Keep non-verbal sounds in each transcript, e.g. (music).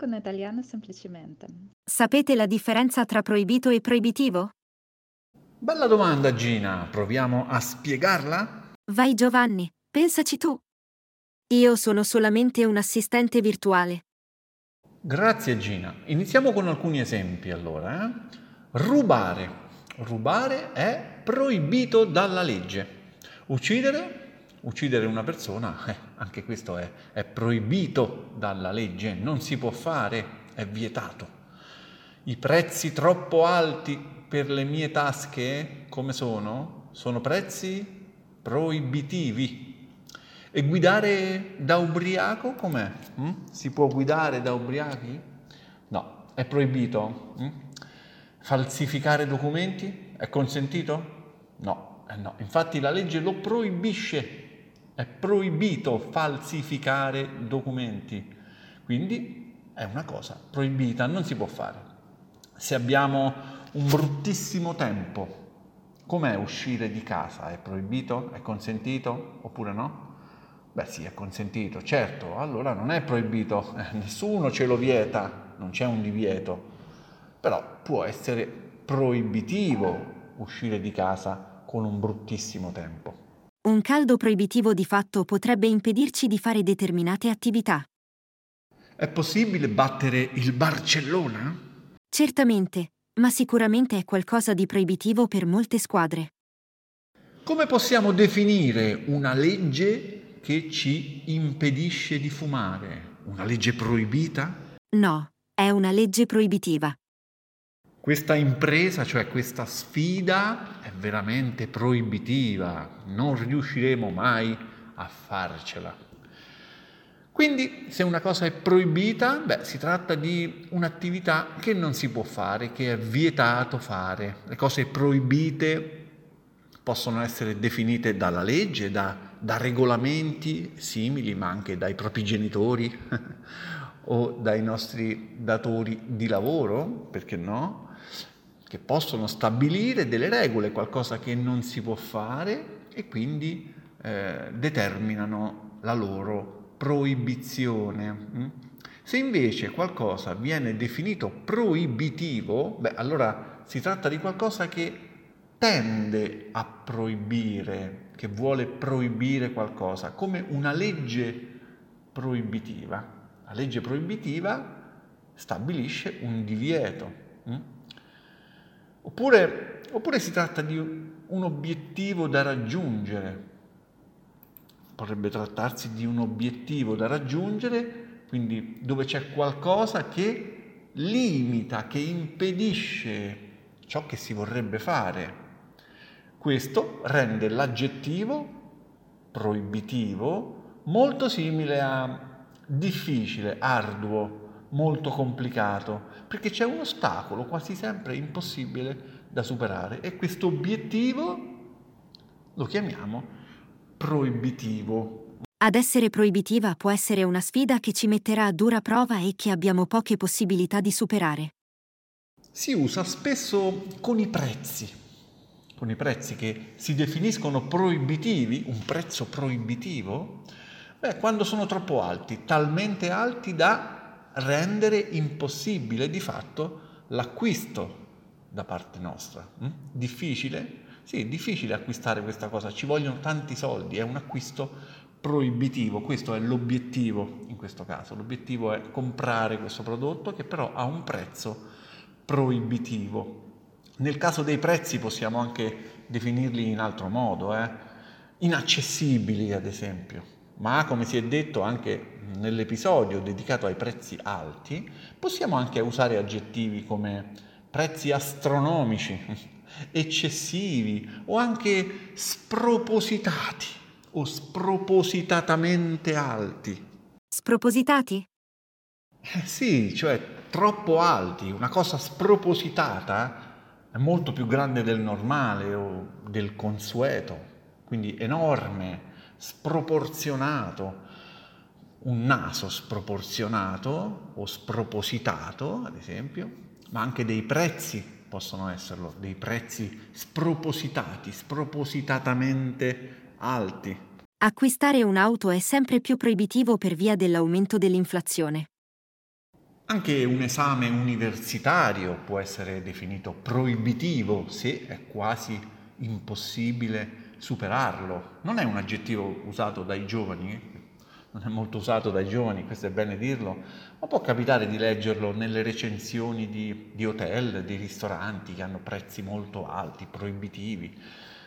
con italiano semplicemente. Sapete la differenza tra proibito e proibitivo? Bella domanda, Gina. Proviamo a spiegarla? Vai Giovanni, pensaci tu. Io sono solamente un assistente virtuale. Grazie, Gina. Iniziamo con alcuni esempi allora. Eh? Rubare. Rubare è proibito dalla legge. Uccidere? Uccidere una persona, eh, anche questo è, è proibito dalla legge, non si può fare, è vietato. I prezzi troppo alti per le mie tasche, come sono? Sono prezzi proibitivi. E guidare da ubriaco com'è? Mm? Si può guidare da ubriachi? No, è proibito. Mm? Falsificare documenti? È consentito? No, eh no. Infatti la legge lo proibisce. È proibito falsificare documenti. Quindi è una cosa proibita, non si può fare. Se abbiamo un bruttissimo tempo, com'è uscire di casa? È proibito? È consentito oppure no? Beh sì, è consentito, certo, allora non è proibito, eh, nessuno ce lo vieta, non c'è un divieto, però può essere proibitivo uscire di casa con un bruttissimo tempo. Un caldo proibitivo di fatto potrebbe impedirci di fare determinate attività. È possibile battere il Barcellona? Certamente, ma sicuramente è qualcosa di proibitivo per molte squadre. Come possiamo definire una legge che ci impedisce di fumare? Una legge proibita? No, è una legge proibitiva. Questa impresa, cioè questa sfida, è veramente proibitiva, non riusciremo mai a farcela. Quindi se una cosa è proibita, beh, si tratta di un'attività che non si può fare, che è vietato fare. Le cose proibite possono essere definite dalla legge, da, da regolamenti simili, ma anche dai propri genitori (laughs) o dai nostri datori di lavoro, perché no? Che possono stabilire delle regole, qualcosa che non si può fare e quindi eh, determinano la loro proibizione. Mm? Se invece qualcosa viene definito proibitivo, beh, allora si tratta di qualcosa che tende a proibire, che vuole proibire qualcosa, come una legge proibitiva. La legge proibitiva stabilisce un divieto. Oppure, oppure si tratta di un obiettivo da raggiungere. Potrebbe trattarsi di un obiettivo da raggiungere, quindi dove c'è qualcosa che limita, che impedisce ciò che si vorrebbe fare. Questo rende l'aggettivo proibitivo molto simile a difficile, arduo, molto complicato, perché c'è un ostacolo quasi sempre impossibile da superare e questo obiettivo lo chiamiamo proibitivo. Ad essere proibitiva può essere una sfida che ci metterà a dura prova e che abbiamo poche possibilità di superare. Si usa spesso con i prezzi, con i prezzi che si definiscono proibitivi, un prezzo proibitivo, beh, quando sono troppo alti, talmente alti da rendere impossibile di fatto l'acquisto da parte nostra. Mm? Difficile? Sì, difficile acquistare questa cosa, ci vogliono tanti soldi, è un acquisto proibitivo, questo è l'obiettivo in questo caso, l'obiettivo è comprare questo prodotto che però ha un prezzo proibitivo. Nel caso dei prezzi possiamo anche definirli in altro modo, eh? inaccessibili ad esempio, ma come si è detto anche nell'episodio dedicato ai prezzi alti, possiamo anche usare aggettivi come prezzi astronomici, (laughs) eccessivi o anche spropositati o spropositatamente alti. Spropositati? Eh sì, cioè troppo alti, una cosa spropositata è molto più grande del normale o del consueto, quindi enorme, sproporzionato, un naso sproporzionato o spropositato, ad esempio, ma anche dei prezzi possono esserlo, dei prezzi spropositati, spropositatamente alti. Acquistare un'auto è sempre più proibitivo per via dell'aumento dell'inflazione. Anche un esame universitario può essere definito proibitivo se è quasi impossibile superarlo. Non è un aggettivo usato dai giovani, non è molto usato dai giovani, questo è bene dirlo, ma può capitare di leggerlo nelle recensioni di, di hotel, di ristoranti che hanno prezzi molto alti, proibitivi,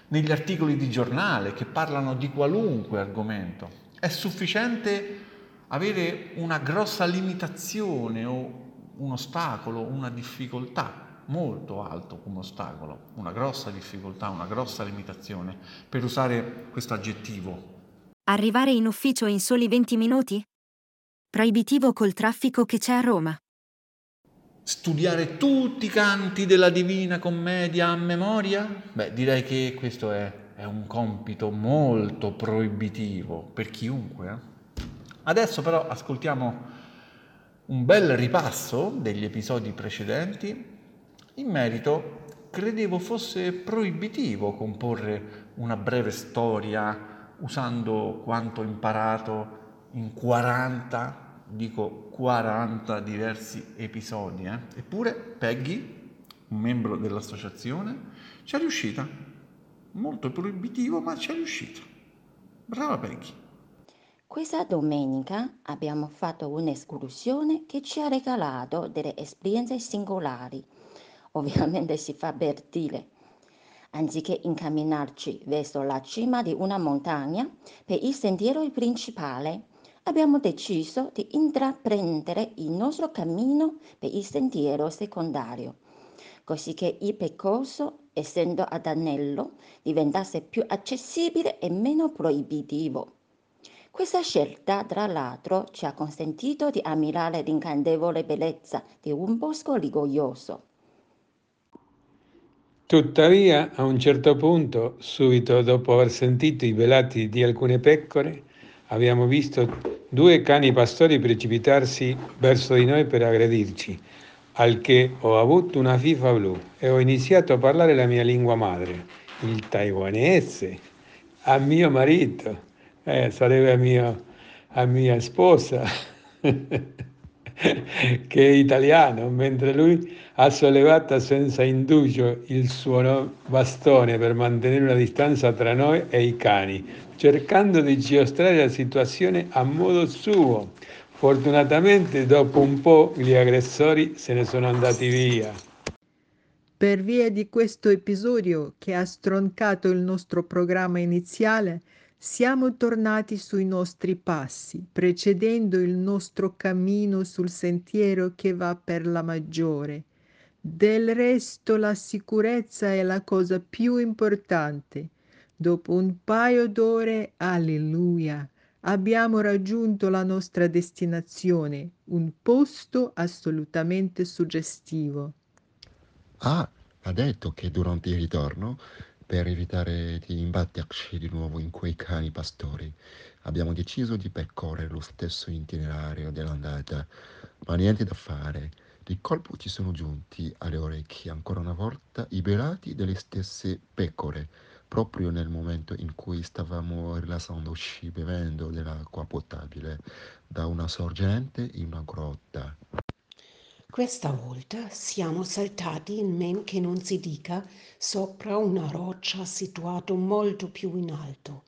negli articoli di giornale che parlano di qualunque argomento. È sufficiente avere una grossa limitazione o un ostacolo, una difficoltà molto alto come ostacolo, una grossa difficoltà, una grossa limitazione per usare questo aggettivo. Arrivare in ufficio in soli 20 minuti? Proibitivo col traffico che c'è a Roma. Studiare tutti i canti della Divina Commedia a memoria? Beh, direi che questo è, è un compito molto proibitivo per chiunque. Eh? Adesso però ascoltiamo un bel ripasso degli episodi precedenti. In merito, credevo fosse proibitivo comporre una breve storia usando quanto imparato in 40, dico 40 diversi episodi. Eh? Eppure Peggy, un membro dell'associazione, ci è riuscita. Molto proibitivo, ma ci è riuscita. Brava Peggy. Questa domenica abbiamo fatto un'escursione che ci ha regalato delle esperienze singolari. Ovviamente si fa per dire. Anziché incamminarci verso la cima di una montagna per il sentiero principale, abbiamo deciso di intraprendere il nostro cammino per il sentiero secondario, così che il percorso, essendo ad anello, diventasse più accessibile e meno proibitivo. Questa scelta, tra l'altro, ci ha consentito di ammirare l'incantevole bellezza di un bosco rigoglioso. Tuttavia, a un certo punto, subito dopo aver sentito i velati di alcune pecore, abbiamo visto due cani pastori precipitarsi verso di noi per aggredirci, al che ho avuto una fifa blu e ho iniziato a parlare la mia lingua madre, il taiwanese, a mio marito. Eh, sarebbe a mia, a mia sposa, (laughs) (laughs) che è italiano, mentre lui ha sollevato senza indugio il suo bastone per mantenere una distanza tra noi e i cani, cercando di giostrare la situazione a modo suo. Fortunatamente dopo un po' gli aggressori se ne sono andati via. Per via di questo episodio che ha stroncato il nostro programma iniziale, siamo tornati sui nostri passi, precedendo il nostro cammino sul sentiero che va per la maggiore. Del resto la sicurezza è la cosa più importante. Dopo un paio d'ore, alleluia, abbiamo raggiunto la nostra destinazione, un posto assolutamente suggestivo. Ah, ha detto che durante il ritorno per evitare di imbatterci di nuovo in quei cani pastori, abbiamo deciso di percorrere lo stesso itinerario dell'andata, ma niente da fare. Di colpo ci sono giunti alle orecchie ancora una volta i belati delle stesse pecore, proprio nel momento in cui stavamo rilassandoci bevendo dell'acqua potabile da una sorgente in una grotta. Questa volta siamo saltati in men che non si dica sopra una roccia situata molto più in alto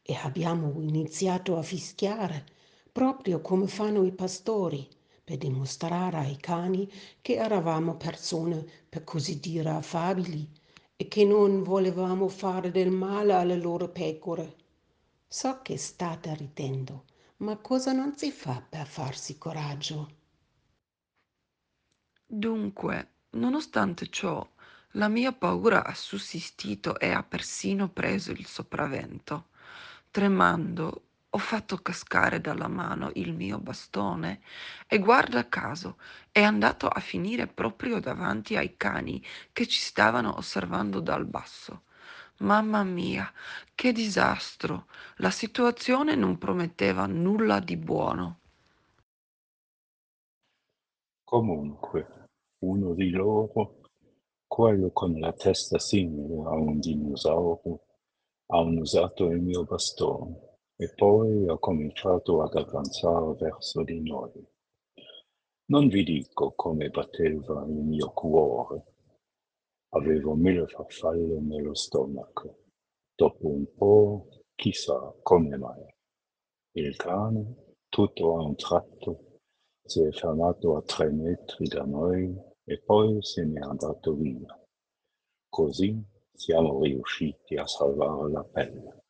e abbiamo iniziato a fischiare, proprio come fanno i pastori, per dimostrare ai cani che eravamo persone per così dire affabili e che non volevamo fare del male alle loro pecore. So che state ridendo, ma cosa non si fa per farsi coraggio? Dunque, nonostante ciò, la mia paura ha sussistito e ha persino preso il sopravvento. Tremando, ho fatto cascare dalla mano il mio bastone e guarda caso è andato a finire proprio davanti ai cani che ci stavano osservando dal basso. Mamma mia, che disastro! La situazione non prometteva nulla di buono. Comunque, uno di loro, quello con la testa simile a un dinosauro, ha usato il mio bastone e poi ha cominciato ad avanzare verso di noi. Non vi dico come batteva il mio cuore. Avevo mille farfalle nello stomaco. Dopo un po', chissà come mai, il cane, tutto a un tratto, si è fermato a tre metri da noi e poi se n'è andato via. Così siamo riusciti a salvare la pelle.